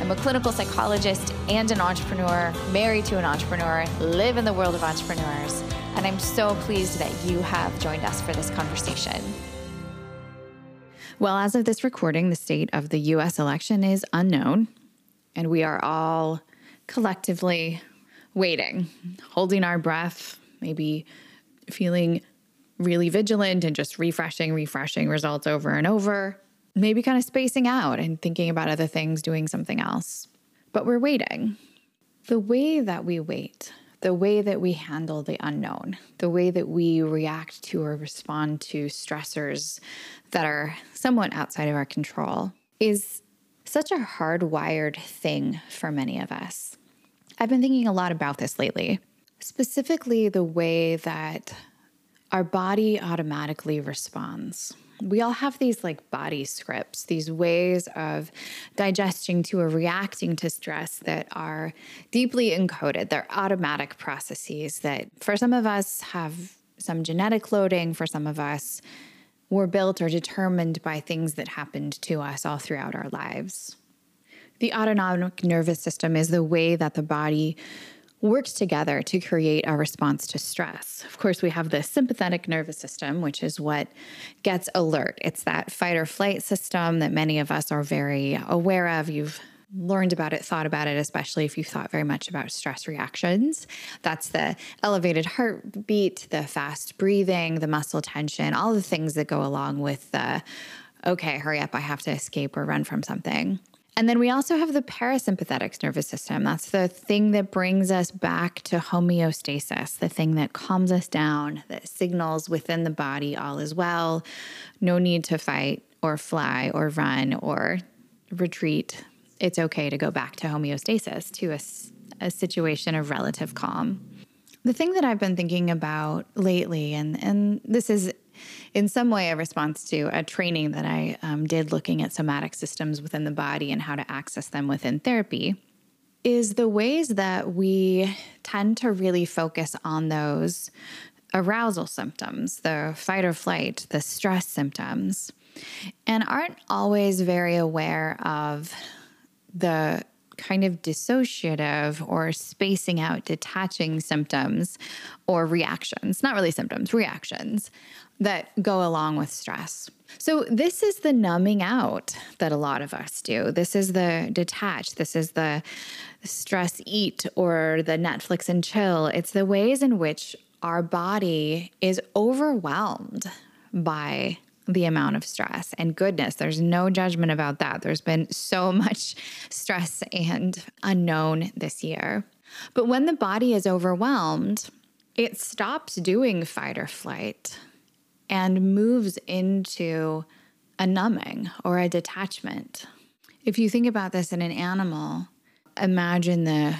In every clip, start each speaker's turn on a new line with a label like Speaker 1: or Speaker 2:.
Speaker 1: I'm a clinical psychologist and an entrepreneur, married to an entrepreneur, live in the world of entrepreneurs, and I'm so pleased that you have joined us for this conversation. Well, as of this recording, the state of the US election is unknown, and we are all collectively waiting, holding our breath, maybe feeling really vigilant and just refreshing, refreshing results over and over maybe kind of spacing out and thinking about other things, doing something else. But we're waiting. The way that we wait, the way that we handle the unknown, the way that we react to or respond to stressors that are somewhat outside of our control is such a hardwired thing for many of us. I've been thinking a lot about this lately, specifically the way that our body automatically responds we all have these like body scripts, these ways of digesting to or reacting to stress that are deeply encoded. They're automatic processes that for some of us have some genetic loading, for some of us were built or determined by things that happened to us all throughout our lives. The autonomic nervous system is the way that the body works together to create a response to stress. Of course, we have the sympathetic nervous system, which is what gets alert. It's that fight or flight system that many of us are very aware of. You've learned about it, thought about it, especially if you thought very much about stress reactions. That's the elevated heartbeat, the fast breathing, the muscle tension, all the things that go along with the okay, hurry up, I have to escape or run from something. And then we also have the parasympathetic nervous system. That's the thing that brings us back to homeostasis, the thing that calms us down, that signals within the body all is well, no need to fight or fly or run or retreat. It's okay to go back to homeostasis, to a, a situation of relative calm. The thing that I've been thinking about lately, and, and this is in some way a response to a training that I um, did looking at somatic systems within the body and how to access them within therapy is the ways that we tend to really focus on those arousal symptoms, the fight or flight, the stress symptoms, and aren't always very aware of the kind of dissociative or spacing out, detaching symptoms or reactions, not really symptoms, reactions that go along with stress. So, this is the numbing out that a lot of us do. This is the detach. This is the stress eat or the Netflix and chill. It's the ways in which our body is overwhelmed by the amount of stress. And goodness, there's no judgment about that. There's been so much stress and unknown this year. But when the body is overwhelmed, it stops doing fight or flight and moves into a numbing or a detachment. If you think about this in an animal, imagine the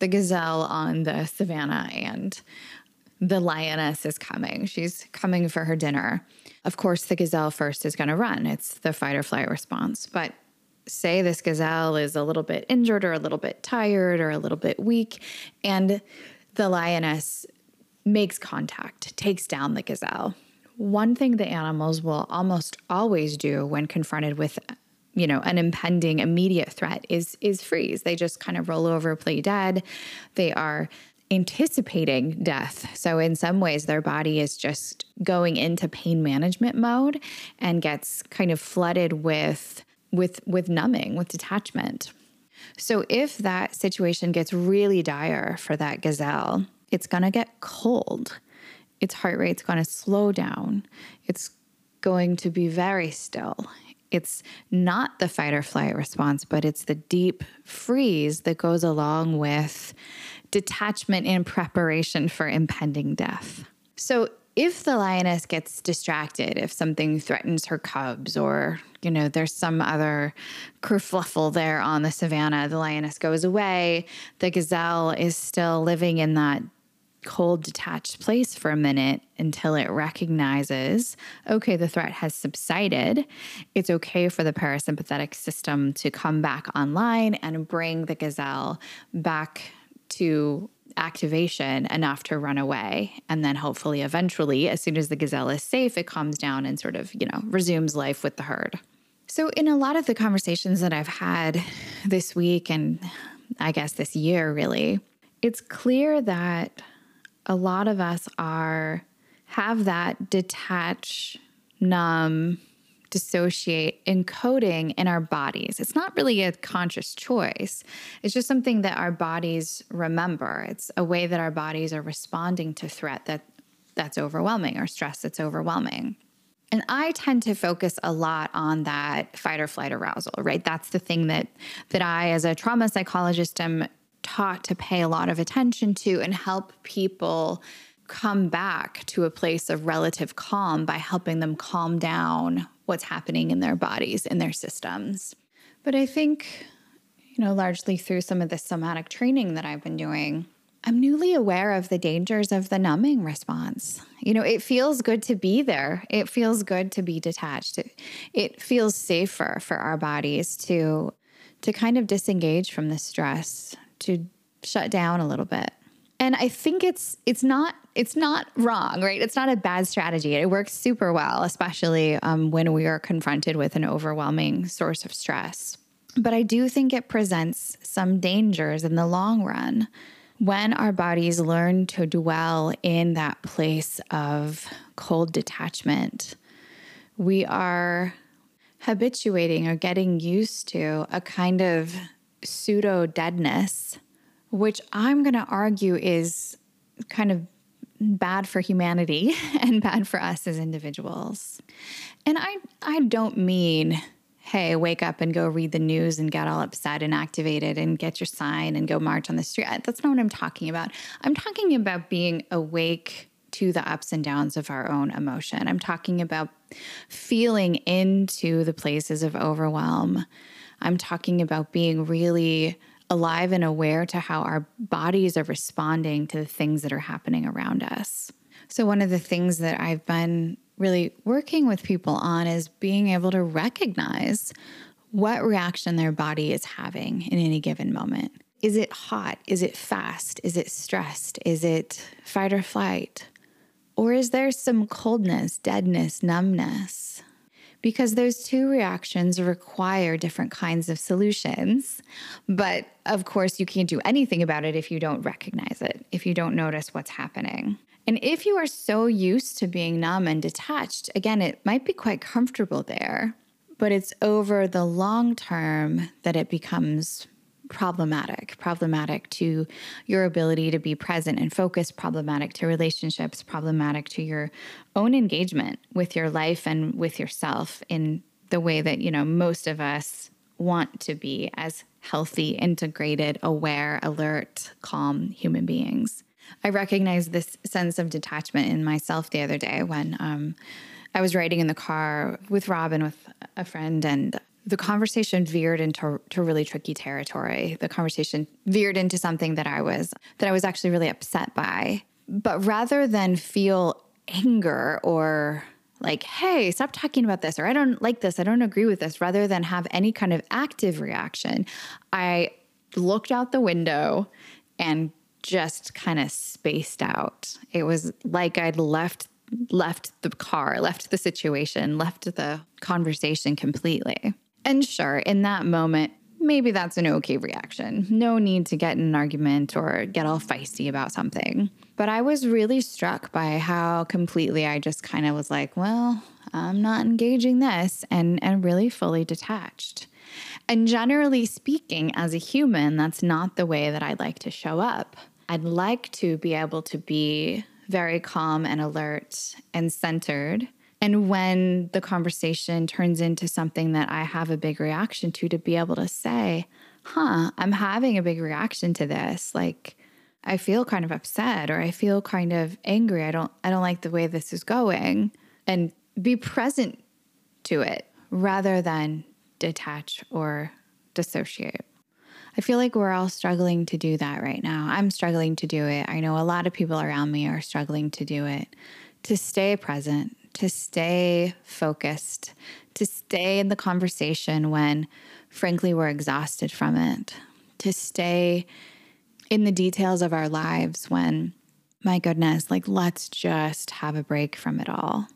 Speaker 1: the gazelle on the savannah and the lioness is coming. She's coming for her dinner. Of course, the gazelle first is going to run. It's the fight or flight response. But say this gazelle is a little bit injured or a little bit tired or a little bit weak, and the lioness makes contact, takes down the gazelle. One thing the animals will almost always do when confronted with you know an impending immediate threat is is freeze they just kind of roll over play dead they are anticipating death. So, in some ways, their body is just going into pain management mode and gets kind of flooded with, with, with numbing, with detachment. So, if that situation gets really dire for that gazelle, it's going to get cold. Its heart rate's going to slow down. It's going to be very still. It's not the fight or flight response, but it's the deep freeze that goes along with detachment in preparation for impending death. So, if the lioness gets distracted, if something threatens her cubs, or you know, there's some other kerfluffle there on the savannah, the lioness goes away. The gazelle is still living in that cold, detached place for a minute until it recognizes okay, the threat has subsided. It's okay for the parasympathetic system to come back online and bring the gazelle back to activation enough to run away. And then hopefully, eventually, as soon as the gazelle is safe, it calms down and sort of, you know, resumes life with the herd. So, in a lot of the conversations that I've had this week and I guess this year, really, it's clear that a lot of us are have that detach, numb, dissociate encoding in our bodies. It's not really a conscious choice. It's just something that our bodies remember. It's a way that our bodies are responding to threat that that's overwhelming or stress that's overwhelming. And I tend to focus a lot on that fight or flight arousal, right? That's the thing that that I as a trauma psychologist am taught to pay a lot of attention to and help people come back to a place of relative calm by helping them calm down what's happening in their bodies, in their systems. But I think, you know, largely through some of the somatic training that I've been doing, I'm newly aware of the dangers of the numbing response. You know, it feels good to be there. It feels good to be detached. It, it feels safer for our bodies to to kind of disengage from the stress, to shut down a little bit. And I think it's it's not it's not wrong, right? It's not a bad strategy. It works super well, especially um, when we are confronted with an overwhelming source of stress. But I do think it presents some dangers in the long run when our bodies learn to dwell in that place of cold detachment. We are habituating or getting used to a kind of pseudo deadness, which I'm going to argue is kind of bad for humanity and bad for us as individuals. And I I don't mean hey, wake up and go read the news and get all upset and activated and get your sign and go march on the street. That's not what I'm talking about. I'm talking about being awake to the ups and downs of our own emotion. I'm talking about feeling into the places of overwhelm I'm talking about being really alive and aware to how our bodies are responding to the things that are happening around us. So, one of the things that I've been really working with people on is being able to recognize what reaction their body is having in any given moment. Is it hot? Is it fast? Is it stressed? Is it fight or flight? Or is there some coldness, deadness, numbness? Because those two reactions require different kinds of solutions. But of course, you can't do anything about it if you don't recognize it, if you don't notice what's happening. And if you are so used to being numb and detached, again, it might be quite comfortable there, but it's over the long term that it becomes problematic, problematic to your ability to be present and focused, problematic to relationships, problematic to your own engagement with your life and with yourself in the way that, you know, most of us want to be as healthy, integrated, aware, alert, calm human beings. I recognized this sense of detachment in myself the other day when um, I was riding in the car with Robin with a friend and the conversation veered into to really tricky territory. The conversation veered into something that I was that I was actually really upset by. But rather than feel anger or like, hey, stop talking about this, or I don't like this, I don't agree with this, rather than have any kind of active reaction, I looked out the window and just kind of spaced out. It was like I'd left left the car, left the situation, left the conversation completely. And sure, in that moment, maybe that's an okay reaction. No need to get in an argument or get all feisty about something. But I was really struck by how completely I just kind of was like, well, I'm not engaging this and and really fully detached. And generally speaking, as a human, that's not the way that I'd like to show up. I'd like to be able to be very calm and alert and centered and when the conversation turns into something that I have a big reaction to, to be able to say, huh, I'm having a big reaction to this. Like, I feel kind of upset or I feel kind of angry. I don't I don't like the way this is going and be present to it rather than detach or dissociate. I feel like we're all struggling to do that right now. I'm struggling to do it. I know a lot of people around me are struggling to do it, to stay present, to stay focused, to stay in the conversation when, frankly, we're exhausted from it, to stay in the details of our lives when, my goodness, like let's just have a break from it all.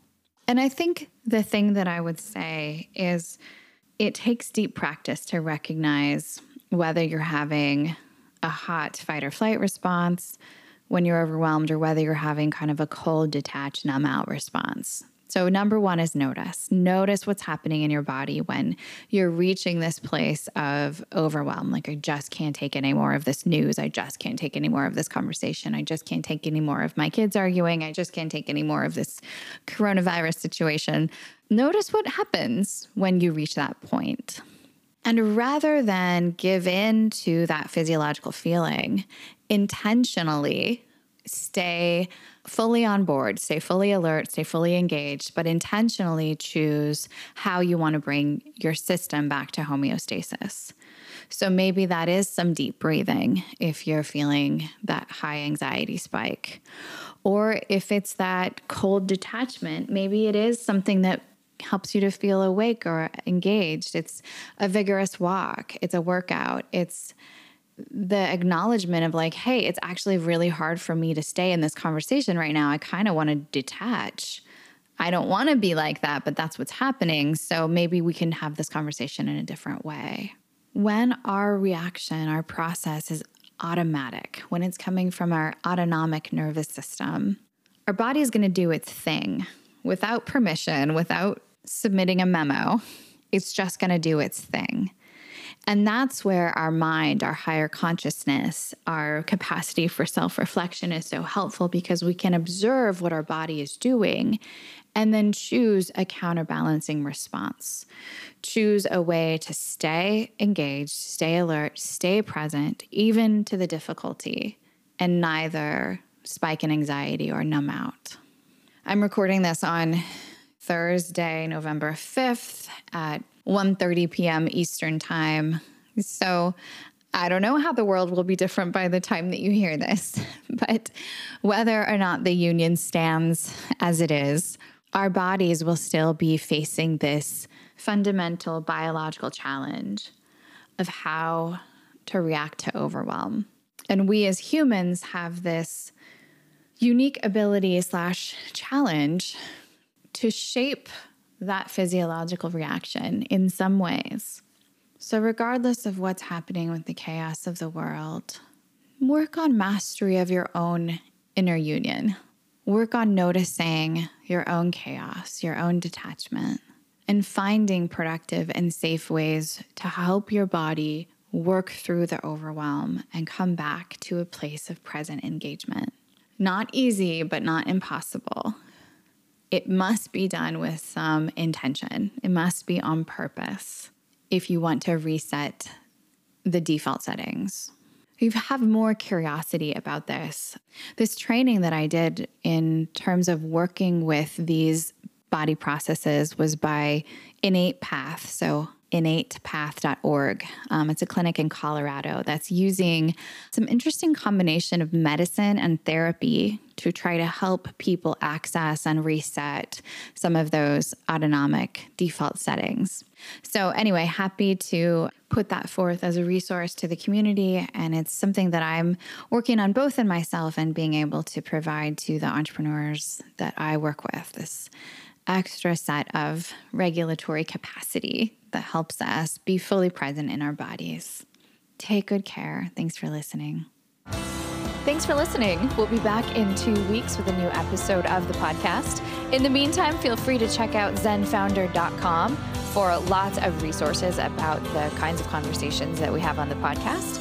Speaker 1: And I think the thing that I would say is it takes deep practice to recognize whether you're having a hot fight or flight response when you're overwhelmed or whether you're having kind of a cold, detached, numb out response. So, number one is notice. Notice what's happening in your body when you're reaching this place of overwhelm. Like, I just can't take any more of this news. I just can't take any more of this conversation. I just can't take any more of my kids arguing. I just can't take any more of this coronavirus situation. Notice what happens when you reach that point. And rather than give in to that physiological feeling, intentionally stay fully on board, stay fully alert, stay fully engaged, but intentionally choose how you want to bring your system back to homeostasis. So maybe that is some deep breathing if you're feeling that high anxiety spike. Or if it's that cold detachment, maybe it is something that helps you to feel awake or engaged. It's a vigorous walk, it's a workout, it's the acknowledgement of like, hey, it's actually really hard for me to stay in this conversation right now. I kind of want to detach. I don't want to be like that, but that's what's happening. So maybe we can have this conversation in a different way. When our reaction, our process is automatic, when it's coming from our autonomic nervous system, our body is going to do its thing without permission, without submitting a memo. It's just going to do its thing. And that's where our mind, our higher consciousness, our capacity for self reflection is so helpful because we can observe what our body is doing and then choose a counterbalancing response. Choose a way to stay engaged, stay alert, stay present, even to the difficulty, and neither spike in anxiety or numb out. I'm recording this on Thursday, November 5th at 1:30 p.m. Eastern Time. So I don't know how the world will be different by the time that you hear this, but whether or not the union stands as it is, our bodies will still be facing this fundamental biological challenge of how to react to overwhelm. And we as humans have this unique ability slash challenge to shape that physiological reaction in some ways. So, regardless of what's happening with the chaos of the world, work on mastery of your own inner union. Work on noticing your own chaos, your own detachment, and finding productive and safe ways to help your body work through the overwhelm and come back to a place of present engagement. Not easy, but not impossible it must be done with some intention. It must be on purpose if you want to reset the default settings. If You have more curiosity about this. This training that I did in terms of working with these body processes was by Innate Path. So innatepath.org. Um, it's a clinic in Colorado that's using some interesting combination of medicine and therapy to try to help people access and reset some of those autonomic default settings. So, anyway, happy to put that forth as a resource to the community. And it's something that I'm working on both in myself and being able to provide to the entrepreneurs that I work with. This extra set of regulatory capacity that helps us be fully present in our bodies. Take good care. Thanks for listening.
Speaker 2: Thanks for listening. We'll be back in two weeks with a new episode of the podcast. In the meantime, feel free to check out zenfounder.com for lots of resources about the kinds of conversations that we have on the podcast.